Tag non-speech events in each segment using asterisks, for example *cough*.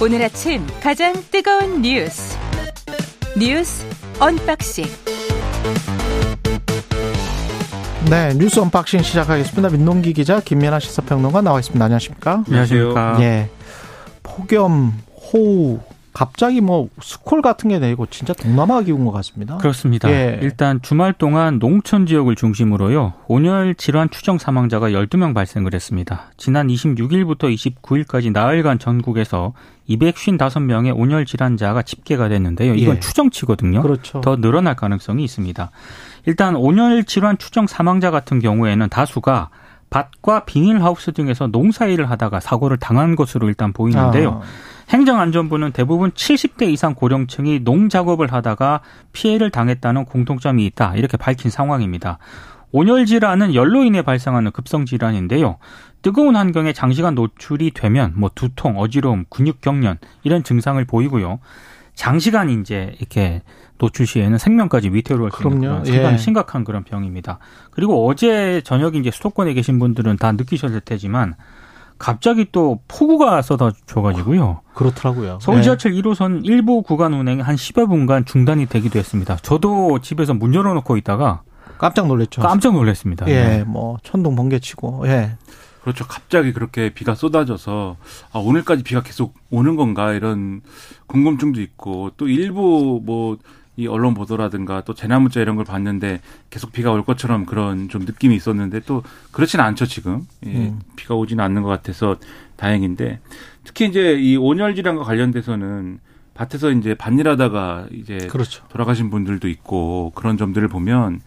오늘 아침 가장 뜨거운 뉴스 뉴스 unboxing 네, 뉴스 unboxing 시작하겠습니다. 민동기 기자, 김민하 시사평론가 나와 있습니다. 안녕하십니까? 안녕하십니까? 예. 폭염, 호우, 갑자기 뭐 스콜 같은 게 내리고 진짜 동남아 기온 것 같습니다. 그렇습니다. 예. 일단 주말 동안 농촌 지역을 중심으로요. 온열 질환 추정 사망자가 12명 발생을 했습니다. 지난 26일부터 29일까지 나흘간 전국에서 255명의 온열 질환자가 집계가 됐는데요. 이건 예. 추정치거든요. 그렇죠. 더 늘어날 가능성이 있습니다. 일단 온열 질환 추정 사망자 같은 경우에는 다수가 밭과 비닐하우스 등에서 농사일을 하다가 사고를 당한 것으로 일단 보이는데요. 아, 행정안전부는 대부분 70대 이상 고령층이 농작업을 하다가 피해를 당했다는 공통점이 있다. 이렇게 밝힌 상황입니다. 온열 질환은 열로 인해 발생하는 급성 질환인데요. 뜨거운 환경에 장시간 노출이 되면 뭐 두통, 어지러움, 근육 경련 이런 증상을 보이고요. 장시간 이제 이렇게 노출 시에는 생명까지 위태로울 수 있는. 그런 상당히 예. 심각한 그런 병입니다. 그리고 어제 저녁에 이제 수도권에 계신 분들은 다 느끼셨을 테지만 갑자기 또 폭우가 쏟아져가지고요. 그렇더라고요. 서울 예. 지하철 1호선 일부 구간 운행이 한 10여 분간 중단이 되기도 했습니다. 저도 집에서 문 열어놓고 있다가 깜짝 놀랐죠. 깜짝 놀랐습니다. 예, 네. 뭐 천둥 번개 치고. 예. 그렇죠. 갑자기 그렇게 비가 쏟아져서 아, 오늘까지 비가 계속 오는 건가 이런 궁금증도 있고 또 일부 뭐 이 언론 보도라든가 또 재난 문자 이런 걸 봤는데 계속 비가 올 것처럼 그런 좀 느낌이 있었는데 또 그렇지는 않죠 지금 예, 음. 비가 오지는 않는 것 같아서 다행인데 특히 이제 이 온열 질환과 관련돼서는 밭에서 이제 밭일하다가 이제 그렇죠. 돌아가신 분들도 있고 그런 점들을 보면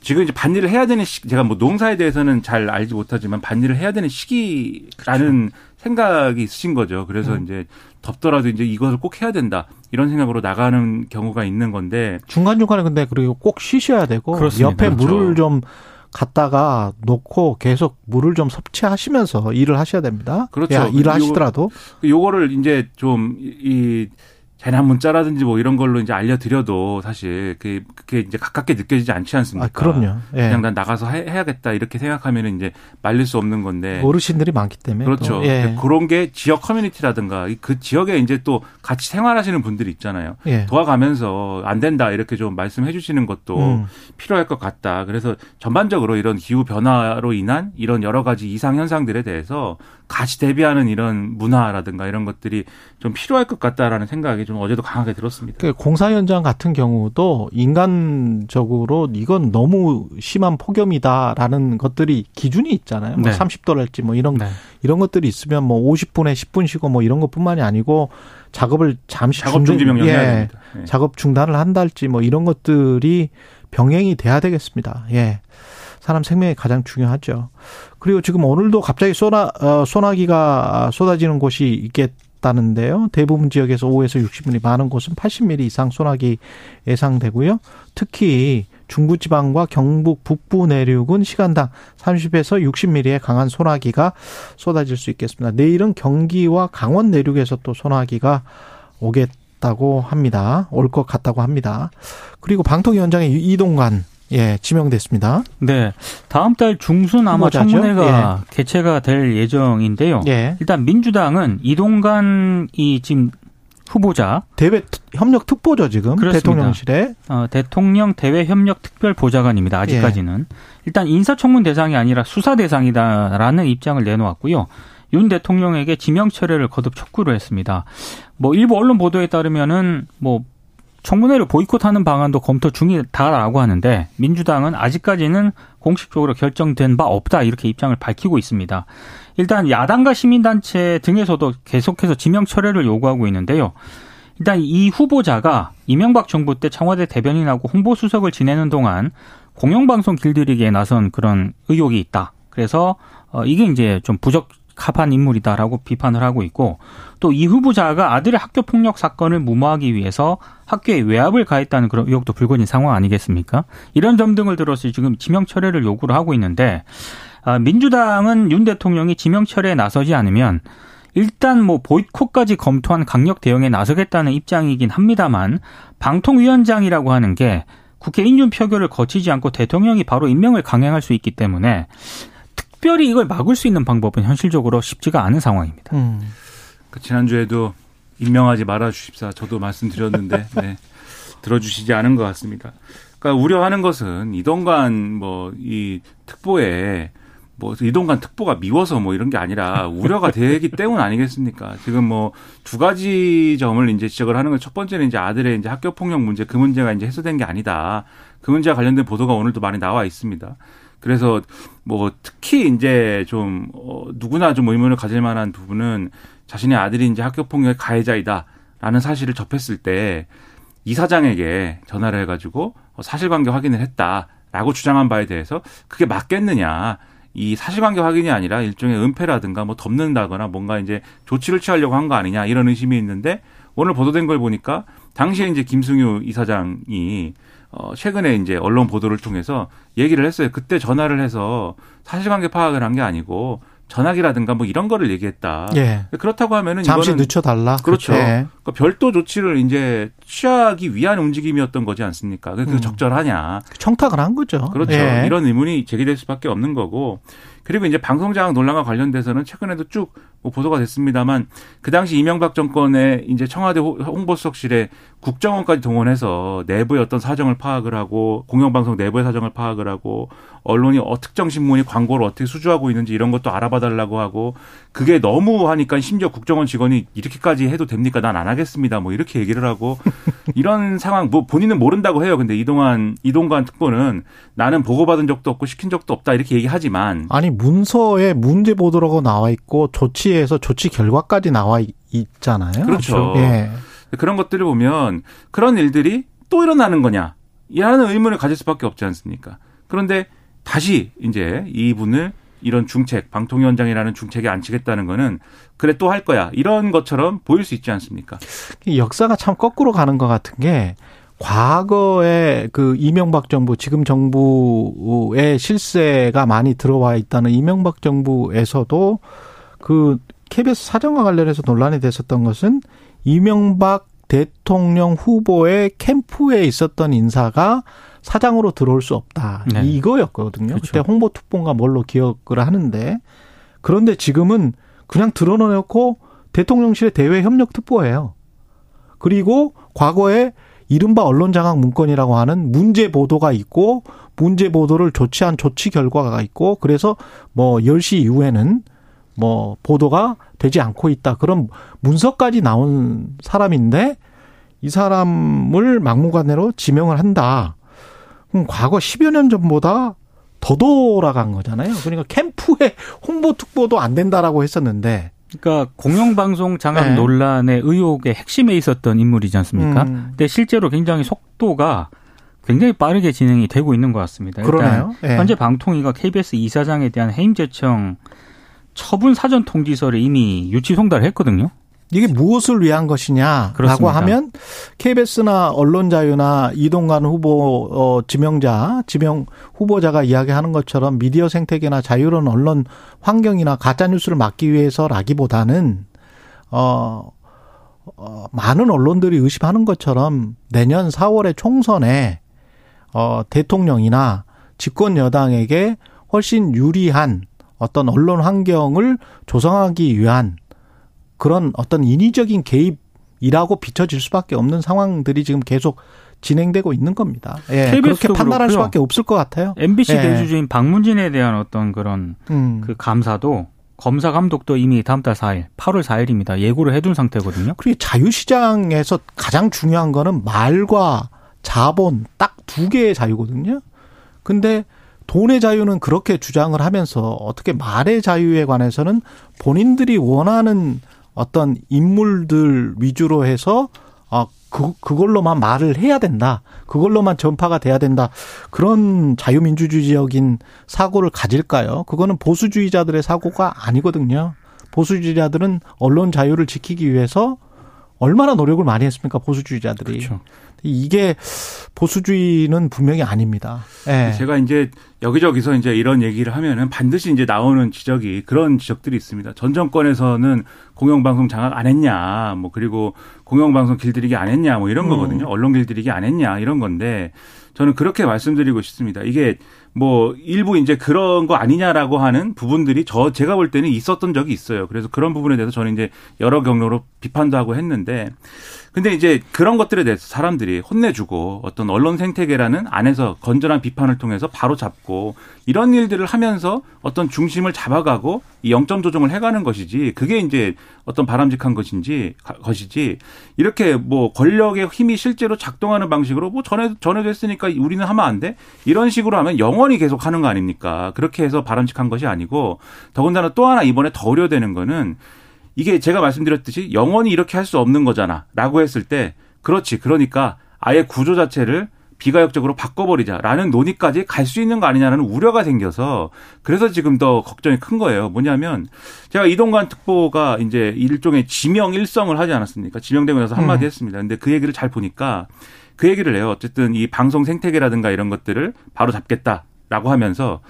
지금 이제 반일을 해야 되는 시 제가 뭐 농사에 대해서는 잘 알지 못하지만 반일을 해야 되는 시기라는 생각이 있으신 거죠. 그래서 그렇죠. 음. 이제 덥더라도 이제 이것을 꼭 해야 된다 이런 생각으로 나가는 경우가 있는 건데 중간중간에 근데 그리고 꼭 쉬셔야 되고 그렇습니다. 옆에 그렇죠. 물을 좀 갖다가 놓고 계속 물을 좀 섭취하시면서 일을 하셔야 됩니다. 그렇죠. 야, 일을 하시더라도 요거를 이제 좀 이 재난 문자라든지 뭐 이런 걸로 이제 알려드려도 사실 그게, 그게 이제 가깝게 느껴지지 않지 않습니까? 아, 그럼요. 예. 그냥 난 나가서 해, 해야겠다 이렇게 생각하면 이제 말릴 수 없는 건데 어르신들이 많기 때문에 그렇죠. 또. 예. 그런 게 지역 커뮤니티라든가 이그 지역에 이제 또 같이 생활하시는 분들이 있잖아요. 예. 도와가면서 안 된다 이렇게 좀 말씀해 주시는 것도 음. 필요할 것 같다. 그래서 전반적으로 이런 기후 변화로 인한 이런 여러 가지 이상 현상들에 대해서 같이 대비하는 이런 문화라든가 이런 것들이 좀 필요할 것 같다라는 생각이 좀 어제도 강하게 들었습니다. 그 공사 현장 같은 경우도 인간적으로 이건 너무 심한 폭염이다라는 것들이 기준이 있잖아요. 뭐 네. 30도랄지 뭐 이런 네. 이런 것들이 있으면 뭐 50분에 10분 쉬고 뭐 이런 것뿐만이 아니고 작업을 잠시 작업 중지 명령 해야 예, 됩니다. 예. 작업 중단을 한달지 뭐 이런 것들이 병행이 돼야 되겠습니다. 예. 사람 생명이 가장 중요하죠. 그리고 지금 오늘도 갑자기 소나, 어, 소나기가 쏟아지는 곳이 있겠다는데요. 대부분 지역에서 5에서 60mm, 많은 곳은 80mm 이상 소나기 예상되고요. 특히 중부지방과 경북 북부 내륙은 시간당 30에서 60mm의 강한 소나기가 쏟아질 수 있겠습니다. 내일은 경기와 강원 내륙에서 또 소나기가 오겠다고 합니다. 올 것 같다고 합니다. 그리고 방통위원장의 이동관 예 지명됐습니다. 네. 다음 달 중순 아마 후보자죠? 청문회가 개최가 될 예정인데요. 예 일단 민주당은 이동관 이 지금 후보자 대외 특- 협력 특보죠 지금 그렇습니다. 대통령실에 어, 대통령 대외 협력 특별 보좌관입니다. 아직까지는 일단 인사청문 대상이 아니라 수사 대상이다라는 입장을 내놓았고요. 윤 대통령에게 지명 철회를 거듭 촉구를 했습니다. 뭐 일부 언론 보도에 따르면은 뭐 청문회를 보이콧하는 방안도 검토 중이다라고 하는데 민주당은 아직까지는 공식적으로 결정된 바 없다 이렇게 입장을 밝히고 있습니다. 일단 야당과 시민단체 등에서도 계속해서 지명 철회를 요구하고 있는데요. 일단 이 후보자가 이명박 정부 때 청와대 대변인하고 홍보수석을 지내는 동안 공영방송 길들이기에 나선 그런 의혹이 있다. 그래서 어, 이게 이제 좀 부적 합한 인물이다라고 비판을 하고 있고 또 이 후보자가 아들의 학교 폭력 사건을 무마하기 위해서 학교에 외압을 가했다는 그런 의혹도 불거진 상황 아니겠습니까? 이런 점 등을 들어서 지금 지명 철회를 요구를 하고 있는데 아, 민주당은 윤 대통령이 지명 철회에 나서지 않으면 일단 뭐 보이콧까지 검토한 강력 대응에 나서겠다는 입장이긴 합니다만 방통위원장이라고 하는 게 국회 인준 표결을 거치지 않고 대통령이 바로 임명을 강행할 수 있기 때문에 특별히 이걸 막을 수 있는 방법은 현실적으로 쉽지가 않은 상황입니다. 음. 그 지난주에도 임명하지 말아 주십사. 저도 말씀드렸는데 *laughs* 네. 들어주시지 않은 것 같습니다. 그러니까 우려하는 것은 이동관 뭐 이 특보에 뭐 이동관 특보가 미워서 뭐 이런 게 아니라 우려가 되기 때문 아니겠습니까? 지금 뭐 두 가지 점을 이제 지적을 하는 건 첫 번째는 이제 아들의 이제 학교 폭력 문제 그 문제가 이제 해소된 게 아니다. 그 문제와 관련된 보도가 오늘도 많이 나와 있습니다. 그래서 뭐 특히 이제 좀 어, 누구나 좀 의문을 가질 만한 부분은 자신의 아들이 이제 학교 폭력의 가해자이다라는 사실을 접했을 때 이사장에게 전화를 해가지고 사실관계 확인을 했다라고 주장한 바에 대해서 그게 맞겠느냐. 이 사실관계 확인이 아니라 일종의 은폐라든가 뭐 덮는다거나 뭔가 이제 조치를 취하려고 한 거 아니냐 이런 의심이 있는데 오늘 보도된 걸 보니까 당시에 이제 김승유 이사장이 어 최근에 이제 언론 보도를 통해서 얘기를 했어요. 그때 전화를 해서 사실관계 파악을 한 게 아니고 전화기라든가 뭐 이런 거를 얘기했다. 예. 그렇다고 하면은 잠시 이거는 늦춰달라. 그렇죠. 예. 그러니까 별도 조치를 이제 취하기 위한 움직임이었던 거지 않습니까? 그게 음. 적절하냐? 청탁을 한 거죠. 그렇죠. 예. 이런 의문이 제기될 수밖에 없는 거고. 그리고 이제 방송장악 논란과 관련돼서는 최근에도 쭉뭐 보도가 됐습니다만 그 당시 이명박 정권의 이제 청와대 홍보수석실에 국정원까지 동원해서 내부의 어떤 사정을 파악을 하고 공영방송 내부의 사정을 파악을 하고 언론이 어, 특정 신문이 광고를 어떻게 수주하고 있는지 이런 것도 알아봐 달라고 하고 그게 너무 하니까 심지어 국정원 직원이 이렇게까지 해도 됩니까? 난 안 하겠습니다. 뭐 이렇게 얘기를 하고 이런 상황 뭐 본인은 모른다고 해요. 근데 이동환 이동관 특보는 나는 보고받은 적도 없고 시킨 적도 없다 이렇게 얘기하지만 아니 문서에 문제 보도라고 나와 있고 조치에서 조치 결과까지 나와 있- 있잖아요. 그렇죠. 예. 그런 것들을 보면 그런 일들이 또 일어나는 거냐? 이라는 의문을 가질 수밖에 없지 않습니까? 그런데 다시 이제 이분을 이런 중책, 방통위원장이라는 중책에 앉히겠다는 거는 그래 또 할 거야. 이런 것처럼 보일 수 있지 않습니까? 이 역사가 참 거꾸로 가는 것 같은 게 과거에 그 이명박 정부, 지금 정부의 실세가 많이 들어와 있다는 이명박 정부에서도 그 KBS 사정과 관련해서 논란이 됐었던 것은 이명박 대통령 후보의 캠프에 있었던 인사가 사장으로 들어올 수 없다. 네. 이거였거든요. 그렇죠. 그때 홍보특보인가 뭘로 기억을 하는데 그런데 지금은 그냥 드러내놓고 대통령실의 대외 협력 특보예요. 그리고 과거에 이른바 언론 장악 문건이라고 하는 문제 보도가 있고 문제 보도를 조치한 조치 결과가 있고 그래서 뭐 10시 이후에는 뭐 보도가 되지 않고 있다. 그런 문서까지 나온 사람인데 이 사람을 막무가내로 지명을 한다. 그럼 과거 10여 년 전보다 더 돌아간 거잖아요. 그러니까 캠프에 홍보 특보도 안 된다라고 했었는데 그러니까 공영방송 장악 네. 논란의 의혹의 핵심에 있었던 인물이지 않습니까? 음. 근데 실제로 굉장히 속도가 굉장히 빠르게 진행이 되고 있는 것 같습니다. 그러네요. 예. 현재 방통위가 KBS 이사장에 대한 해임 제청 처분 사전 통지서를 이미 유치 송달을 했거든요. 이게 무엇을 위한 것이냐라고 그렇습니다. 하면 KBS나 언론 자유나 이동관 후보 어, 지명자 지명 후보자가 이야기하는 것처럼 미디어 생태계나 자유로운 언론 환경이나 가짜 뉴스를 막기 위해서라기보다는 어, 어 많은 언론들이 의심하는 것처럼 내년 4월에 총선에 어 대통령이나 집권 여당에게 훨씬 유리한 어떤 언론 환경을 조성하기 위한 그런 어떤 인위적인 개입이라고 비춰질 수밖에 없는 상황들이 지금 계속 진행되고 있는 겁니다. 예, 그렇게 도 판단할 그렇고요. 수밖에 없을 것 같아요. MBC 예. 대주주인 박문진에 대한 어떤 그런 음. 그 감사도 검사 감독도 이미 다음 달 4일, 8월 4일입니다. 예고를 해둔 상태거든요. 그리고 자유시장에서 가장 중요한 거는 말과 자본 딱 두 개의 자유거든요. 근데 돈의 자유는 그렇게 주장을 하면서 어떻게 말의 자유에 관해서는 본인들이 원하는 어떤 인물들 위주로 해서 아, 그, 그걸로만 말을 해야 된다. 그걸로만 전파가 돼야 된다. 그런 자유민주주의적인 사고를 가질까요? 그거는 보수주의자들의 사고가 아니거든요. 보수주의자들은 언론 자유를 지키기 위해서 얼마나 노력을 많이 했습니까? 보수주의자들이. 그렇죠. 이게 보수주의는 분명히 아닙니다. 예. 제가 이제 여기저기서 이제 이런 얘기를 하면은 반드시 이제 나오는 지적이 그런 지적들이 있습니다. 전 정권에서는 공영방송 장악 안 했냐, 뭐 그리고 공영방송 길들이기 안 했냐, 뭐 이런 음. 거거든요. 언론 길들이기 안 했냐 이런 건데 저는 그렇게 말씀드리고 싶습니다. 이게 뭐 일부 이제 그런 거 아니냐라고 하는 부분들이 저 제가 볼 때는 있었던 적이 있어요. 그래서 그런 부분에 대해서 저는 이제 여러 경로로 비판도 하고 했는데 근데 이제 그런 것들에 대해서 사람들이 혼내주고 어떤 언론 생태계라는 안에서 건전한 비판을 통해서 바로 잡고 이런 일들을 하면서 어떤 중심을 잡아가고 이 영점 조정을 해가는 것이지 그게 이제 어떤 바람직한 것인지 것이지 이렇게 뭐 권력의 힘이 실제로 작동하는 방식으로 뭐 전에 전에도 했으니까 우리는 하면 안 돼? 이런 식으로 하면 영원히 계속 하는 거 아닙니까? 그렇게 해서 바람직한 것이 아니고 더군다나 또 하나 이번에 더 우려되는 거는 이게 제가 말씀드렸듯이 영원히 이렇게 할 수 없는 거잖아. 라고 했을 때, 그렇지. 그러니까 아예 구조 자체를 비가역적으로 바꿔버리자라는 논의까지 갈 수 있는 거 아니냐는 우려가 생겨서 그래서 지금 더 걱정이 큰 거예요. 뭐냐면 제가 이동관 특보가 이제 일종의 지명 일성을 하지 않았습니까? 지명되고 나서 한마디 음. 했습니다. 근데 그 얘기를 잘 보니까 그 얘기를 해요. 어쨌든 이 방송 생태계라든가 이런 것들을 바로 잡겠다라고 하면서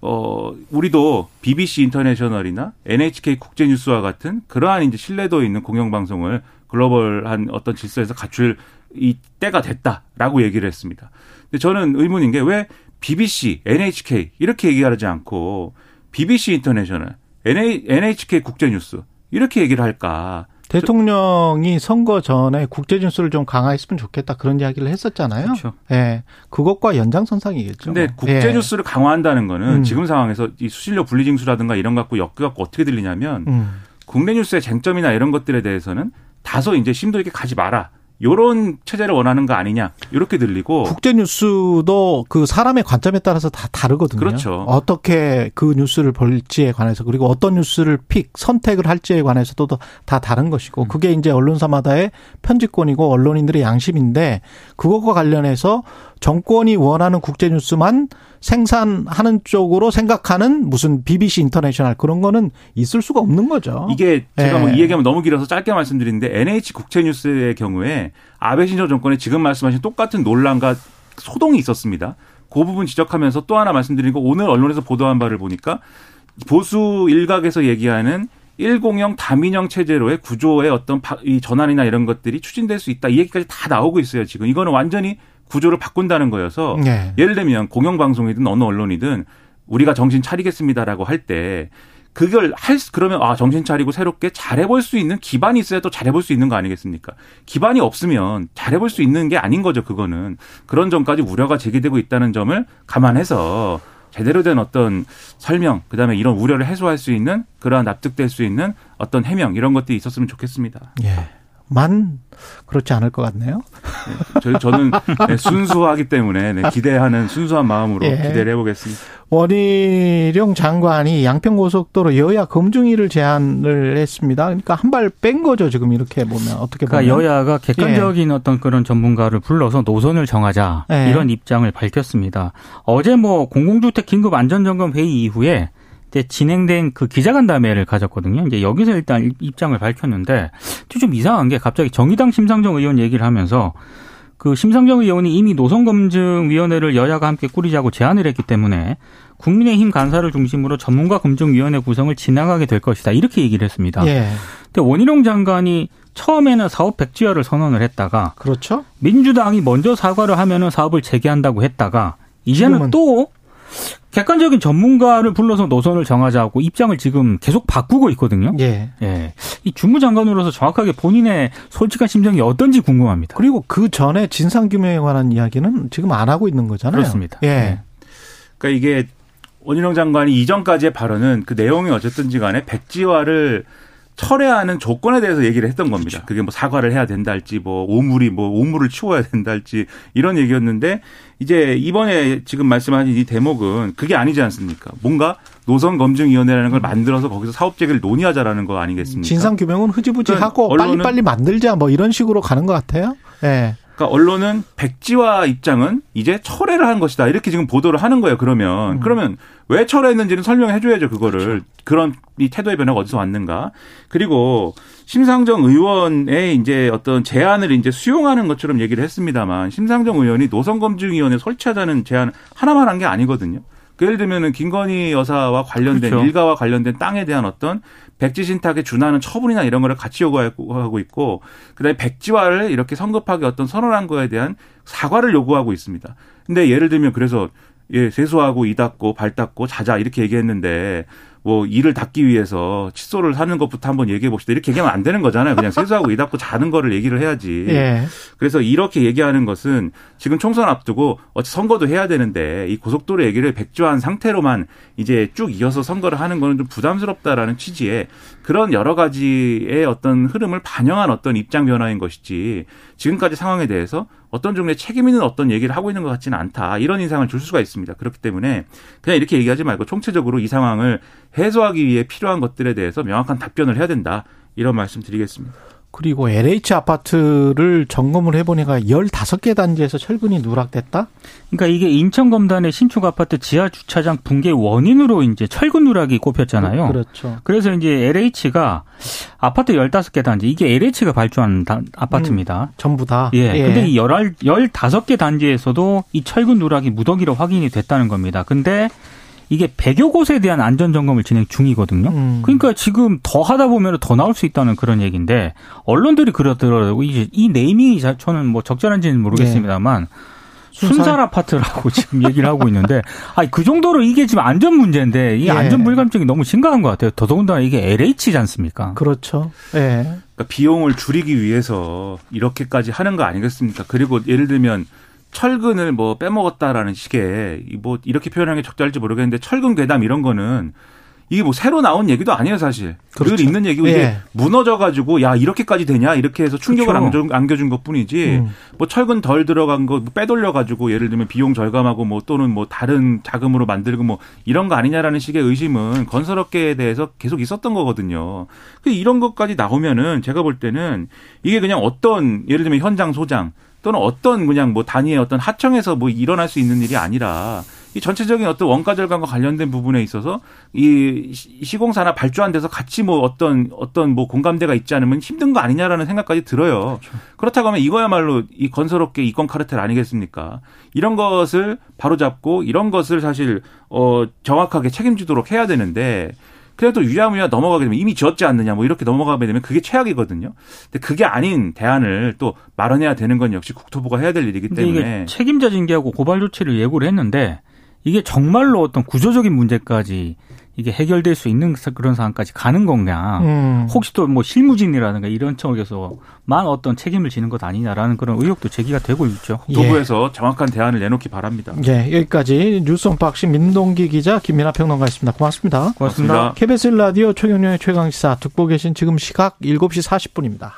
어, 우리도 BBC 인터내셔널이나 NHK 국제뉴스와 같은 그러한 이제 신뢰도 있는 공영방송을 글로벌한 어떤 질서에서 갖출 이 때가 됐다라고 얘기를 했습니다. 근데 저는 의문인 게 왜 BBC, NHK 이렇게 얘기하지 않고 BBC International, NHK 국제뉴스 이렇게 얘기를 할까? 대통령이 선거 전에 국제 뉴스를 좀 강화했으면 좋겠다 그런 이야기를 했었잖아요. 그렇죠. 예. 그것과 연장선상이겠죠. 근데 뭐. 국제 뉴스를 예. 강화한다는 거는 음. 지금 상황에서 이 수신료 분리징수라든가 이런 갖고 엮여 갖고 어떻게 들리냐면 음. 국내 뉴스의 쟁점이나 이런 것들에 대해서는 다소 이제 심도 있게 가지 마라. 요런 체제를 원하는 거 아니냐 이렇게 들리고 국제 뉴스도 그 사람의 관점에 따라서 다 다르거든요. 그렇죠. 어떻게 그 뉴스를 볼지에 관해서 그리고 어떤 뉴스를 pick 선택을 할지에 관해서도 다 다른 것이고 음. 그게 이제 언론사마다의 편집권이고 언론인들의 양심인데 그것과 관련해서 정권이 원하는 국제 뉴스만 생산하는 쪽으로 생각하는 무슨 BBC International 그런 거는 있을 수가 없는 거죠. 이게 제가 뭐 네. 뭐이 얘기하면 너무 길어서 짧게 말씀드리는데 NHK 국제 뉴스의 경우에 아베 신조 정권의 지금 말씀하신 똑같은 논란과 소동이 있었습니다. 그 부분 지적하면서 또 하나 말씀드리고 오늘 언론에서 보도한 바를 보니까 보수 일각에서 얘기하는 1공형 다민형 체제로의 구조의 어떤 이 전환이나 이런 것들이 추진될 수 있다. 이 얘기까지 다 나오고 있어요. 지금 이거는 완전히 구조를 바꾼다는 거여서 네. 예를 들면 공영방송이든 어느 언론이든 우리가 정신 차리겠습니다라고 할 때 그걸 할 그러면 아 정신 차리고 새롭게 잘해볼 수 있는 기반이 있어야 또 잘해볼 수 있는 거 아니겠습니까? 기반이 없으면 잘해볼 수 있는 게 아닌 거죠. 그거는 그런 점까지 우려가 제기되고 있다는 점을 감안해서 제대로 된 어떤 설명, 그 다음에 이런 우려를 해소할 수 있는 그러한 납득될 수 있는 어떤 해명 이런 것들이 있었으면 좋겠습니다. 예. 만 그렇지 않을 것 같네요. 네, 저희 저는 네, 순수하기 때문에 네, 기대하는 순수한 마음으로 예. 기대를 해보겠습니다. 원희룡 장관이 양평고속도로 여야 검증위를 제안을 했습니다. 그러니까 한 발 뺀 거죠 지금 이렇게 보면 어떻게 보면. 그러니까 여야가 객관적인 예. 어떤 그런 전문가를 불러서 노선을 정하자 예. 이런 입장을 밝혔습니다. 어제 뭐 공공주택 긴급 안전점검 회의 이후에 이제 진행된 그 기자간담회를 가졌거든요. 이제 여기서 일단 입장을 밝혔는데 좀 이상한 게 갑자기 정의당 심상정 의원 얘기를 하면서 그 심상정 의원이 이미 노선검증위원회를 여야가 함께 꾸리자고 제안을 했기 때문에 국민의힘 간사를 중심으로 전문가 검증위원회 구성을 진행하게 될 것이다 이렇게 얘기를 했습니다. 예. 근데 원희룡 장관이 처음에는 사업 백지화를 선언을 했다가 그렇죠. 민주당이 먼저 사과를 하면은 사업을 재개한다고 했다가 이제는 또 객관적인 전문가를 불러서 노선을 정하자고 입장을 지금 계속 바꾸고 있거든요. 예. 예. 이 주무장관으로서 정확하게 본인의 솔직한 심정이 어떤지 궁금합니다. 그리고 그 전에 진상규명에 관한 이야기는 지금 안 하고 있는 거잖아요. 그렇습니다. 예. 예. 그러니까 이게 원희룡 장관이 이전까지의 발언은 그 내용이 어쨌든지 간에 백지화를 철회하는 조건에 대해서 얘기를 했던 겁니다. 그렇죠. 그게 뭐 사과를 해야 된다 할지 뭐 오물이 뭐 오물을 치워야 된다 할지 이런 얘기였는데 이제 이번에 지금 말씀하신 이 대목은 그게 아니지 않습니까? 뭔가 노선 검증 위원회라는 걸 만들어서 거기서 사업 재개를 논의하자라는 거 아니겠습니까? 진상 규명은 흐지부지하고 그러니까 빨리빨리 만들자 뭐 이런 식으로 가는 것 같아요. 예. 네. 그러니까 언론은 백지화 입장은 이제 철회를 한 것이다. 이렇게 지금 보도를 하는 거예요. 그러면 음. 그러면 왜 철회했는지는 설명해 줘야죠. 그거를 그렇죠. 그런 이 태도의 변화가 어디서 왔는가. 그리고 심상정 의원의 이제 어떤 제안을 이제 수용하는 것처럼 얘기를 했습니다만 심상정 의원이 노선검증위원회 설치하자는 제안 하나만 한 게 아니거든요. 그 예를 들면은 김건희 여사와 관련된 그렇죠. 일가와 관련된 땅에 대한 어떤 백지 신탁에 준하는 처분이나 이런 거를 같이 요구하고 있고 그다음에 백지화를 이렇게 성급하게 어떤 선언한 거에 대한 사과를 요구하고 있습니다. 근데 예를 들면 그래서 예, 세수하고 이 닦고 발 닦고 자자 이렇게 얘기했는데 뭐 이를 닦기 위해서 칫솔을 사는 것부터 한번 얘기해 봅시다. 이렇게 얘기하면 안 되는 거잖아요. 그냥 세수하고 이 닦고 자는 거를 얘기를 해야지. 예. 그래서 이렇게 얘기하는 것은 지금 총선 앞두고 어차 선거도 해야 되는데 이 고속도로 얘기를 백조한 상태로만 이제 쭉 이어서 선거를 하는 거는 좀 부담스럽다라는 취지의 그런 여러 가지의 어떤 흐름을 반영한 어떤 입장 변화인 것이지 지금까지 상황에 대해서 어떤 종류의 책임 있는 어떤 얘기를 하고 있는 것 같지는 않다. 이런 인상을 줄 수가 있습니다. 그렇기 때문에 그냥 이렇게 얘기하지 말고 총체적으로 이 상황을 해소하기 위해 필요한 것들에 대해서 명확한 답변을 해야 된다. 이런 말씀 드리겠습니다. 그리고 LH 아파트를 점검을 해보니까 15개 단지에서 철근이 누락됐다? 그러니까 이게 인천검단의 신축 아파트 지하 주차장 붕괴 원인으로 이제 철근 누락이 꼽혔잖아요. 그렇죠. 그래서 이제 LH가 아파트 15개 단지, 이게 LH가 발주한 다, 아파트입니다. 음, 전부 다? 예. 예. 근데 이 15개 단지에서도 이 철근 누락이 무더기로 확인이 됐다는 겁니다. 근데 이게 100여 곳에 대한 안전 점검을 진행 중이거든요. 음. 그러니까 지금 더 하다 보면 더 나올 수 있다는 그런 얘기인데 언론들이 그러더라고요. 이제 이 네이밍이 저는 뭐 적절한지는 모르겠습니다만 네. 순살 아파트라고 *laughs* 지금 얘기를 하고 있는데, 아니, 그 정도로 이게 지금 안전 문제인데, 이 예. 안전 불감증이 너무 심각한 것 같아요. 더더군다나 이게 LH지 않습니까? 그렇죠. 예. 그러니까 비용을 줄이기 위해서 이렇게까지 하는 거 아니겠습니까? 그리고 예를 들면 철근을 뭐 빼먹었다라는 식의 뭐 이렇게 표현하는 게 적절할지 모르겠는데 철근 괴담 이런 거는 이게 뭐 새로 나온 얘기도 아니에요 사실 그렇죠. 늘 있는 얘기고 예. 이게 무너져 가지고 야 이렇게까지 되냐 이렇게 해서 충격을 그렇죠. 안겨, 안겨준 것뿐이지 음. 뭐 철근 덜 들어간 거 빼돌려 가지고 예를 들면 비용 절감하고 뭐 또는 뭐 다른 자금으로 만들고 뭐 이런 거 아니냐라는 식의 의심은 건설업계에 대해서 계속 있었던 거거든요. 그 이런 것까지 나오면은 제가 볼 때는 이게 그냥 어떤 예를 들면 현장 소장 또는 어떤 그냥 뭐 단위의 어떤 하청에서 뭐 일어날 수 있는 일이 아니라 이 전체적인 어떤 원가 절감과 관련된 부분에 있어서 이 시공사나 발주한 데서 같이 뭐 어떤 어떤 뭐 공감대가 있지 않으면 힘든 거 아니냐라는 생각까지 들어요. 그렇죠. 그렇다고 하면 이거야말로 이 건설업계 이권 카르텔 아니겠습니까? 이런 것을 바로잡고 이런 것을 사실 어 정확하게 책임지도록 해야 되는데 그냥 또 유야무야 넘어가게 되면 이미 지었지 않느냐 뭐 이렇게 넘어가게 되면 그게 최악이거든요. 근데 그게 아닌 대안을 또 마련해야 되는 건 역시 국토부가 해야 될 일이기 때문에 책임자 징계하고 고발 조치를 예고를 했는데 이게 정말로 어떤 구조적인 문제까지 이게 해결될 수 있는 그런 상황까지 가는 건가? 음. 혹시 또 뭐 실무진이라든가 이런 쪽에서만 어떤 책임을 지는 것 아니냐라는 그런 의혹도 제기가 되고 있죠. 도부에서 예. 정확한 대안을 내놓기 바랍니다. 예, 여기까지 뉴스 unboxing 민동기 기자 김민하 평론가였습니다. 고맙습니다. 고맙습니다. 고맙습니다. KBS 라디오 최경영의 최강시사 듣고 계신 지금 시각 7시 40분입니다.